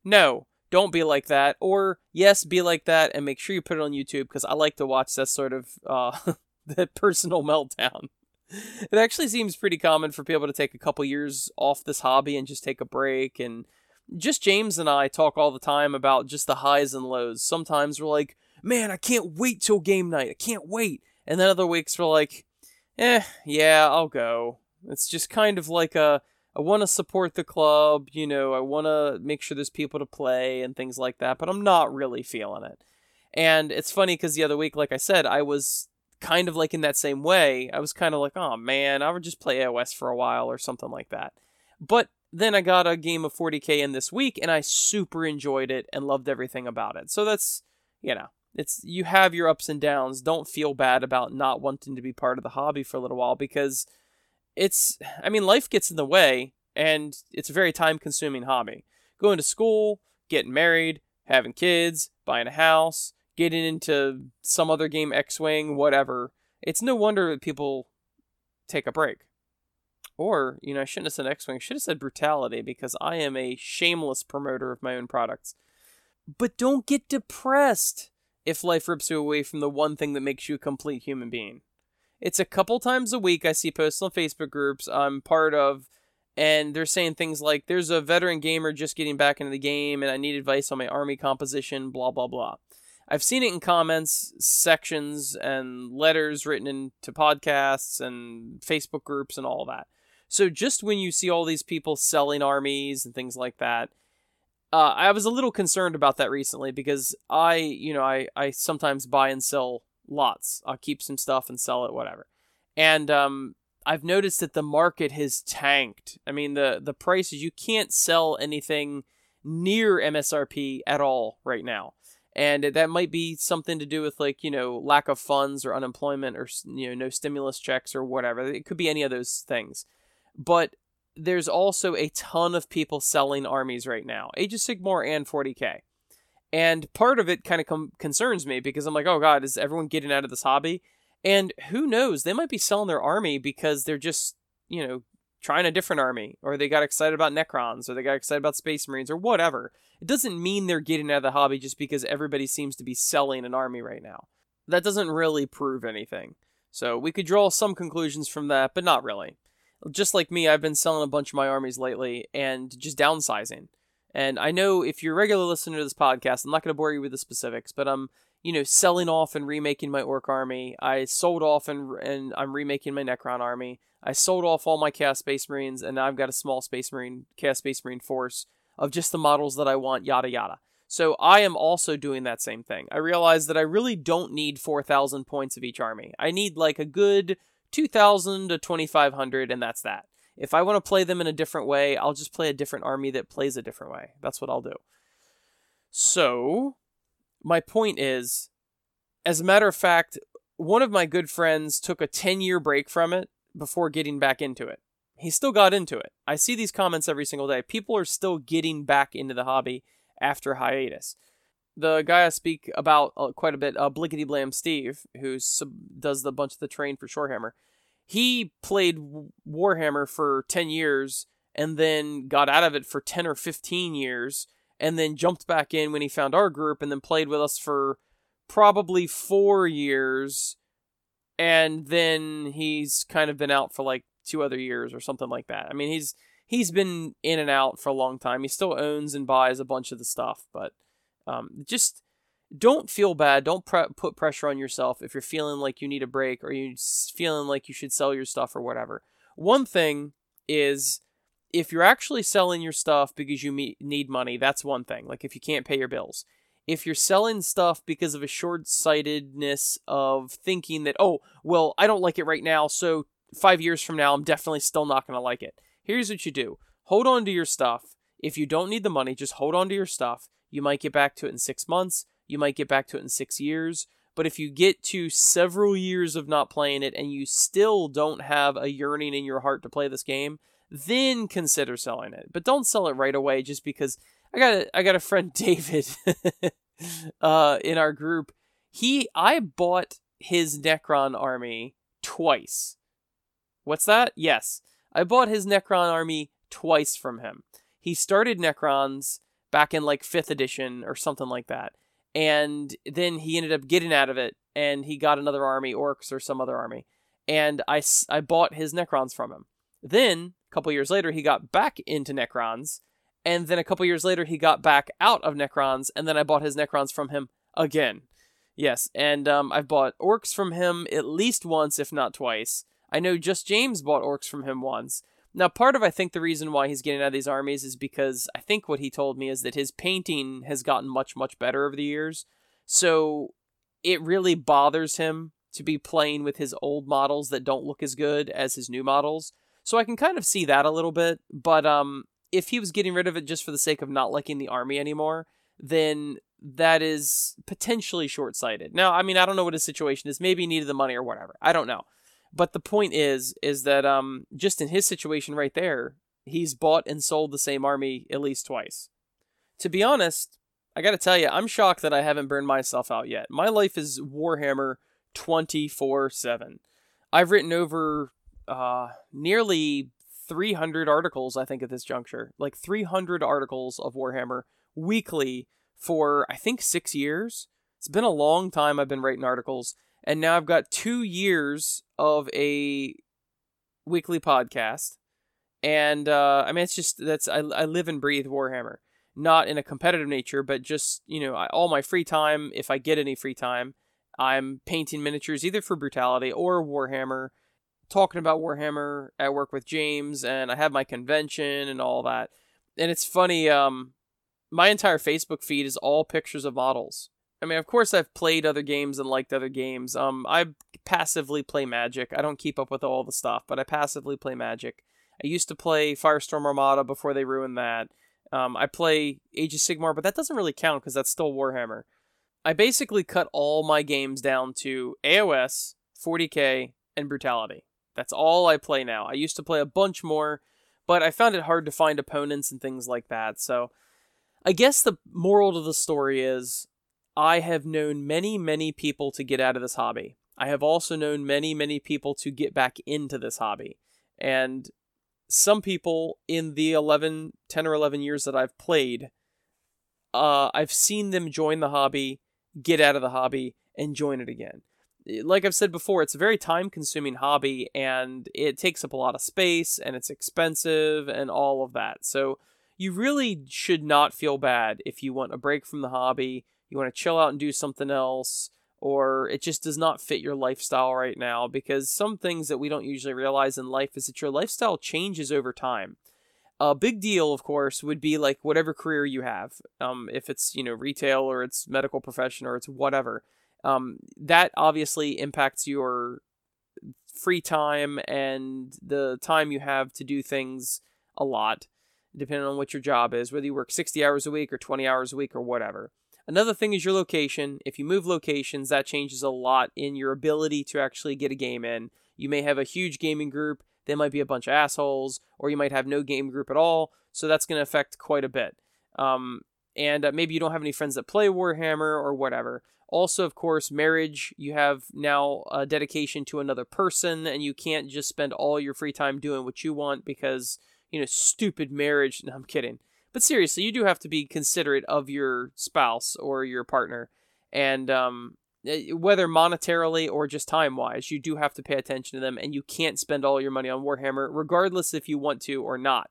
No, don't be like that. Or yes, be like that, and make sure you put it on YouTube because I like to watch that sort of uh, <laughs> that personal <laughs> meltdown. It actually seems pretty common for people to take a couple years off this hobby and just take a break. And just James and I talk all the time about just the highs and lows. Sometimes we're like, man, I can't wait till game night. I can't wait. And then other weeks we're like, eh, yeah, I'll go. It's just kind of like a I want to support the club, you know, I want to make sure there's people to play and things like that, but I'm not really feeling it. And it's funny because the other week, like I said, I was kind of like in that same way. I was kind of like, oh man, I would just play AOS for a while or something like that. But then I got a game of 40k in this week and I super enjoyed it and loved everything about it. So that's, you know, it's you have your ups and downs. Don't feel bad about not wanting to be part of the hobby for a little while because it's I mean life gets in the way and it's a very time consuming hobby. Going to school, getting married, having kids, buying a house, getting into some other game X-Wing, whatever. It's no wonder that people take a break. Or, you know, I shouldn't have said X Wing, should have said brutality because I am a shameless promoter of my own products. But don't get depressed if life rips you away from the one thing that makes you a complete human being. It's a couple times a week I see posts on Facebook groups I'm part of, and they're saying things like, there's a veteran gamer just getting back into the game, and I need advice on my army composition, blah, blah, blah. I've seen it in comments sections and letters written into podcasts and Facebook groups and all that. So just when you see all these people selling armies and things like that, uh, I was a little concerned about that recently because I, you know, I, I sometimes buy and sell lots. I'll keep some stuff and sell it, whatever. And um, I've noticed that the market has tanked. I mean, the the prices you can't sell anything near MSRP at all right now, and that might be something to do with like you know lack of funds or unemployment or you know no stimulus checks or whatever. It could be any of those things, but there's also a ton of people selling armies right now, Age of Sigmar and 40k. And part of it kind of com- concerns me because I'm like, oh god, is everyone getting out of this hobby? And who knows? They might be selling their army because they're just, you know, trying a different army, or they got excited about Necrons, or they got excited about Space Marines, or whatever. It doesn't mean they're getting out of the hobby just because everybody seems to be selling an army right now. That doesn't really prove anything. So we could draw some conclusions from that, but not really just like me, I've been selling a bunch of my armies lately and just downsizing. And I know if you're a regular listener to this podcast, I'm not going to bore you with the specifics, but I'm, you know, selling off and remaking my Orc army. I sold off and and I'm remaking my Necron army. I sold off all my Chaos Space Marines, and now I've got a small Space Marine, Chaos Space Marine force of just the models that I want, yada yada. So I am also doing that same thing. I realize that I really don't need 4,000 points of each army. I need like a good 2000 to 2500 and that's that. If I want to play them in a different way, I'll just play a different army that plays a different way. That's what I'll do. So, my point is as a matter of fact, one of my good friends took a 10 year break from it before getting back into it. He still got into it. I see these comments every single day. People are still getting back into the hobby after hiatus the guy I speak about uh, quite a bit, uh, Blickety Blam Steve, who sub- does the bunch of the train for Shorehammer, he played Warhammer for 10 years and then got out of it for 10 or 15 years and then jumped back in when he found our group and then played with us for probably four years. And then he's kind of been out for like two other years or something like that. I mean, he's he's been in and out for a long time. He still owns and buys a bunch of the stuff, but um, just don't feel bad. Don't pre- put pressure on yourself if you're feeling like you need a break or you're feeling like you should sell your stuff or whatever. One thing is if you're actually selling your stuff because you need money, that's one thing. Like if you can't pay your bills. If you're selling stuff because of a short sightedness of thinking that, oh, well, I don't like it right now, so five years from now, I'm definitely still not going to like it. Here's what you do hold on to your stuff. If you don't need the money, just hold on to your stuff. You might get back to it in six months, you might get back to it in six years. But if you get to several years of not playing it and you still don't have a yearning in your heart to play this game, then consider selling it. But don't sell it right away just because I got a, I got a friend <laughs> David uh, in our group. He I bought his Necron army twice. What's that? Yes. I bought his Necron army twice from him. He started Necrons back in like 5th edition or something like that. And then he ended up getting out of it and he got another army, orcs or some other army. And I, I bought his Necrons from him. Then, a couple years later, he got back into Necrons. And then a couple years later, he got back out of Necrons. And then I bought his Necrons from him again. Yes, and um, I've bought orcs from him at least once, if not twice. I know just James bought orcs from him once. Now, part of I think the reason why he's getting out of these armies is because I think what he told me is that his painting has gotten much, much better over the years. So it really bothers him to be playing with his old models that don't look as good as his new models. So I can kind of see that a little bit, but um, if he was getting rid of it just for the sake of not liking the army anymore, then that is potentially short sighted. Now, I mean, I don't know what his situation is. Maybe he needed the money or whatever. I don't know. But the point is, is that um, just in his situation right there, he's bought and sold the same army at least twice. To be honest, I gotta tell you, I'm shocked that I haven't burned myself out yet. My life is Warhammer 24 7. I've written over uh, nearly 300 articles, I think, at this juncture. Like 300 articles of Warhammer weekly for, I think, six years. It's been a long time I've been writing articles. And now I've got two years of a weekly podcast. And uh, I mean, it's just that's I, I live and breathe Warhammer, not in a competitive nature, but just you know, I, all my free time, if I get any free time, I'm painting miniatures either for Brutality or Warhammer talking about Warhammer at work with James, and I have my convention and all that. And it's funny, um, my entire Facebook feed is all pictures of models. I mean, of course, I've played other games and liked other games. Um, I passively play Magic. I don't keep up with all the stuff, but I passively play Magic. I used to play Firestorm Armada before they ruined that. Um, I play Age of Sigmar, but that doesn't really count because that's still Warhammer. I basically cut all my games down to AOS, 40k, and Brutality. That's all I play now. I used to play a bunch more, but I found it hard to find opponents and things like that. So I guess the moral to the story is I have known many, many people to get out of this hobby. I have also known many, many people to get back into this hobby. And some people in the 11, 10 or 11 years that I've played, uh, I've seen them join the hobby, get out of the hobby, and join it again like I've said before, it's a very time consuming hobby and it takes up a lot of space and it's expensive and all of that. So you really should not feel bad if you want a break from the hobby, you want to chill out and do something else, or it just does not fit your lifestyle right now because some things that we don't usually realize in life is that your lifestyle changes over time. A big deal, of course, would be like whatever career you have. Um, if it's, you know, retail or it's medical profession or it's whatever um, that obviously impacts your free time and the time you have to do things a lot, depending on what your job is, whether you work 60 hours a week or 20 hours a week or whatever. Another thing is your location. If you move locations, that changes a lot in your ability to actually get a game in. You may have a huge gaming group, they might be a bunch of assholes, or you might have no game group at all, so that's going to affect quite a bit. Um, and uh, maybe you don't have any friends that play Warhammer or whatever. Also, of course, marriage, you have now a dedication to another person, and you can't just spend all your free time doing what you want because, you know, stupid marriage. <laughs> No, I'm kidding. But seriously, you do have to be considerate of your spouse or your partner. And um, eh, whether monetarily or just time wise, you do have to pay attention to them, and you can't spend all your money on Warhammer, regardless if you want to or not.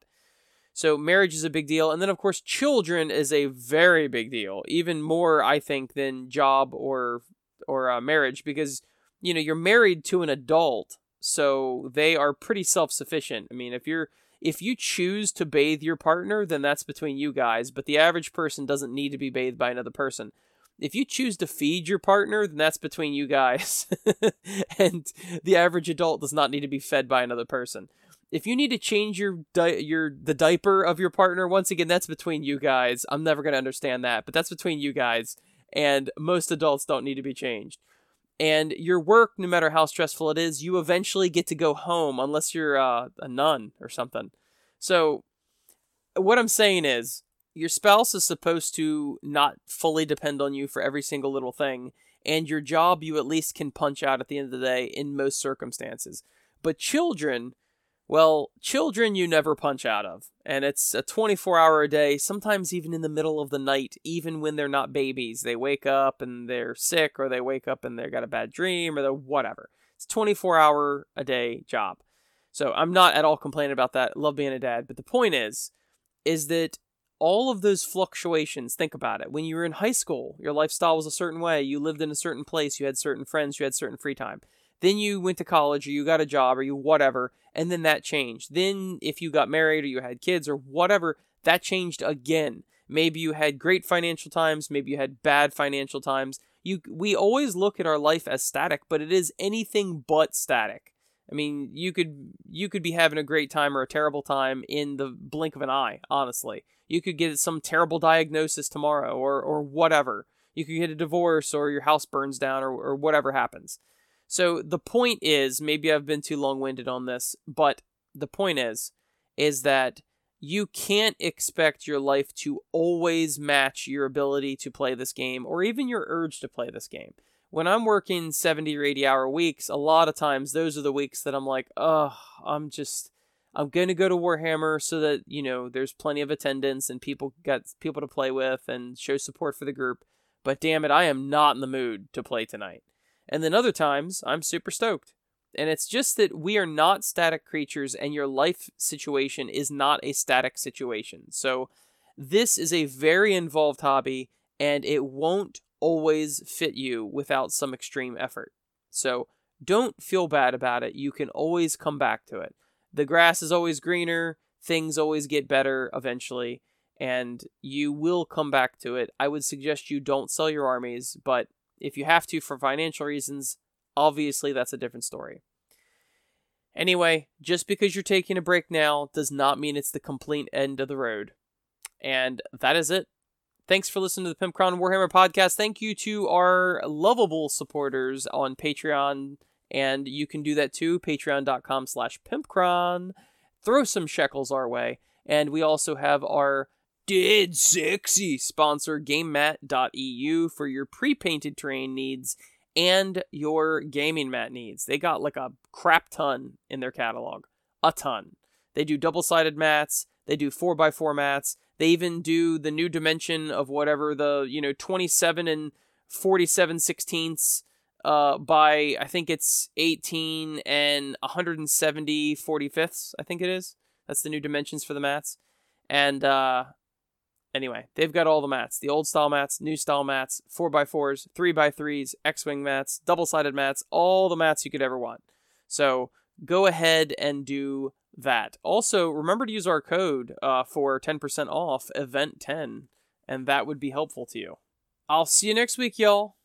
So marriage is a big deal, and then of course children is a very big deal, even more I think than job or or uh, marriage because you know you're married to an adult, so they are pretty self sufficient. I mean, if you're if you choose to bathe your partner, then that's between you guys, but the average person doesn't need to be bathed by another person. If you choose to feed your partner, then that's between you guys. <laughs> and the average adult does not need to be fed by another person. If you need to change your di- your the diaper of your partner, once again that's between you guys. I'm never going to understand that, but that's between you guys and most adults don't need to be changed and your work, no matter how stressful it is, you eventually get to go home unless you're uh, a nun or something. So, what I'm saying is, your spouse is supposed to not fully depend on you for every single little thing, and your job you at least can punch out at the end of the day in most circumstances. But children, well, children you never punch out of. And it's a 24 hour a day, sometimes even in the middle of the night, even when they're not babies. They wake up and they're sick, or they wake up and they've got a bad dream, or whatever. It's 24 hour a day job. So I'm not at all complaining about that. Love being a dad. But the point is, is that all of those fluctuations, think about it. When you were in high school, your lifestyle was a certain way. You lived in a certain place. You had certain friends. You had certain free time. Then you went to college or you got a job or you whatever, and then that changed. Then if you got married or you had kids or whatever, that changed again. Maybe you had great financial times, maybe you had bad financial times. You we always look at our life as static, but it is anything but static. I mean, you could you could be having a great time or a terrible time in the blink of an eye, honestly. You could get some terrible diagnosis tomorrow or or whatever. You could get a divorce or your house burns down or, or whatever happens. So the point is, maybe I've been too long-winded on this, but the point is is that you can't expect your life to always match your ability to play this game or even your urge to play this game. When I'm working 70 or 80 hour weeks, a lot of times those are the weeks that I'm like, "Oh, I'm just I'm going to go to Warhammer so that, you know, there's plenty of attendance and people got people to play with and show support for the group. But damn it, I am not in the mood to play tonight." And then other times, I'm super stoked. And it's just that we are not static creatures, and your life situation is not a static situation. So, this is a very involved hobby, and it won't always fit you without some extreme effort. So, don't feel bad about it. You can always come back to it. The grass is always greener, things always get better eventually, and you will come back to it. I would suggest you don't sell your armies, but if you have to for financial reasons, obviously that's a different story. Anyway, just because you're taking a break now does not mean it's the complete end of the road. And that is it. Thanks for listening to the Pimp Cron Warhammer podcast. Thank you to our lovable supporters on Patreon. And you can do that too, patreon.com slash pimpcron. Throw some shekels our way. And we also have our dead sexy sponsor gamemat.eu for your pre-painted terrain needs and your gaming mat needs. They got like a crap ton in their catalog. A ton. They do double-sided mats, they do 4x4 mats, they even do the new dimension of whatever the, you know, 27 and 47 sixteenths uh, by I think it's 18 and 170 45ths, I think it is. That's the new dimensions for the mats. And uh, Anyway, they've got all the mats the old style mats, new style mats, 4x4s, 3x3s, X Wing mats, double sided mats, all the mats you could ever want. So go ahead and do that. Also, remember to use our code uh, for 10% off event 10, and that would be helpful to you. I'll see you next week, y'all.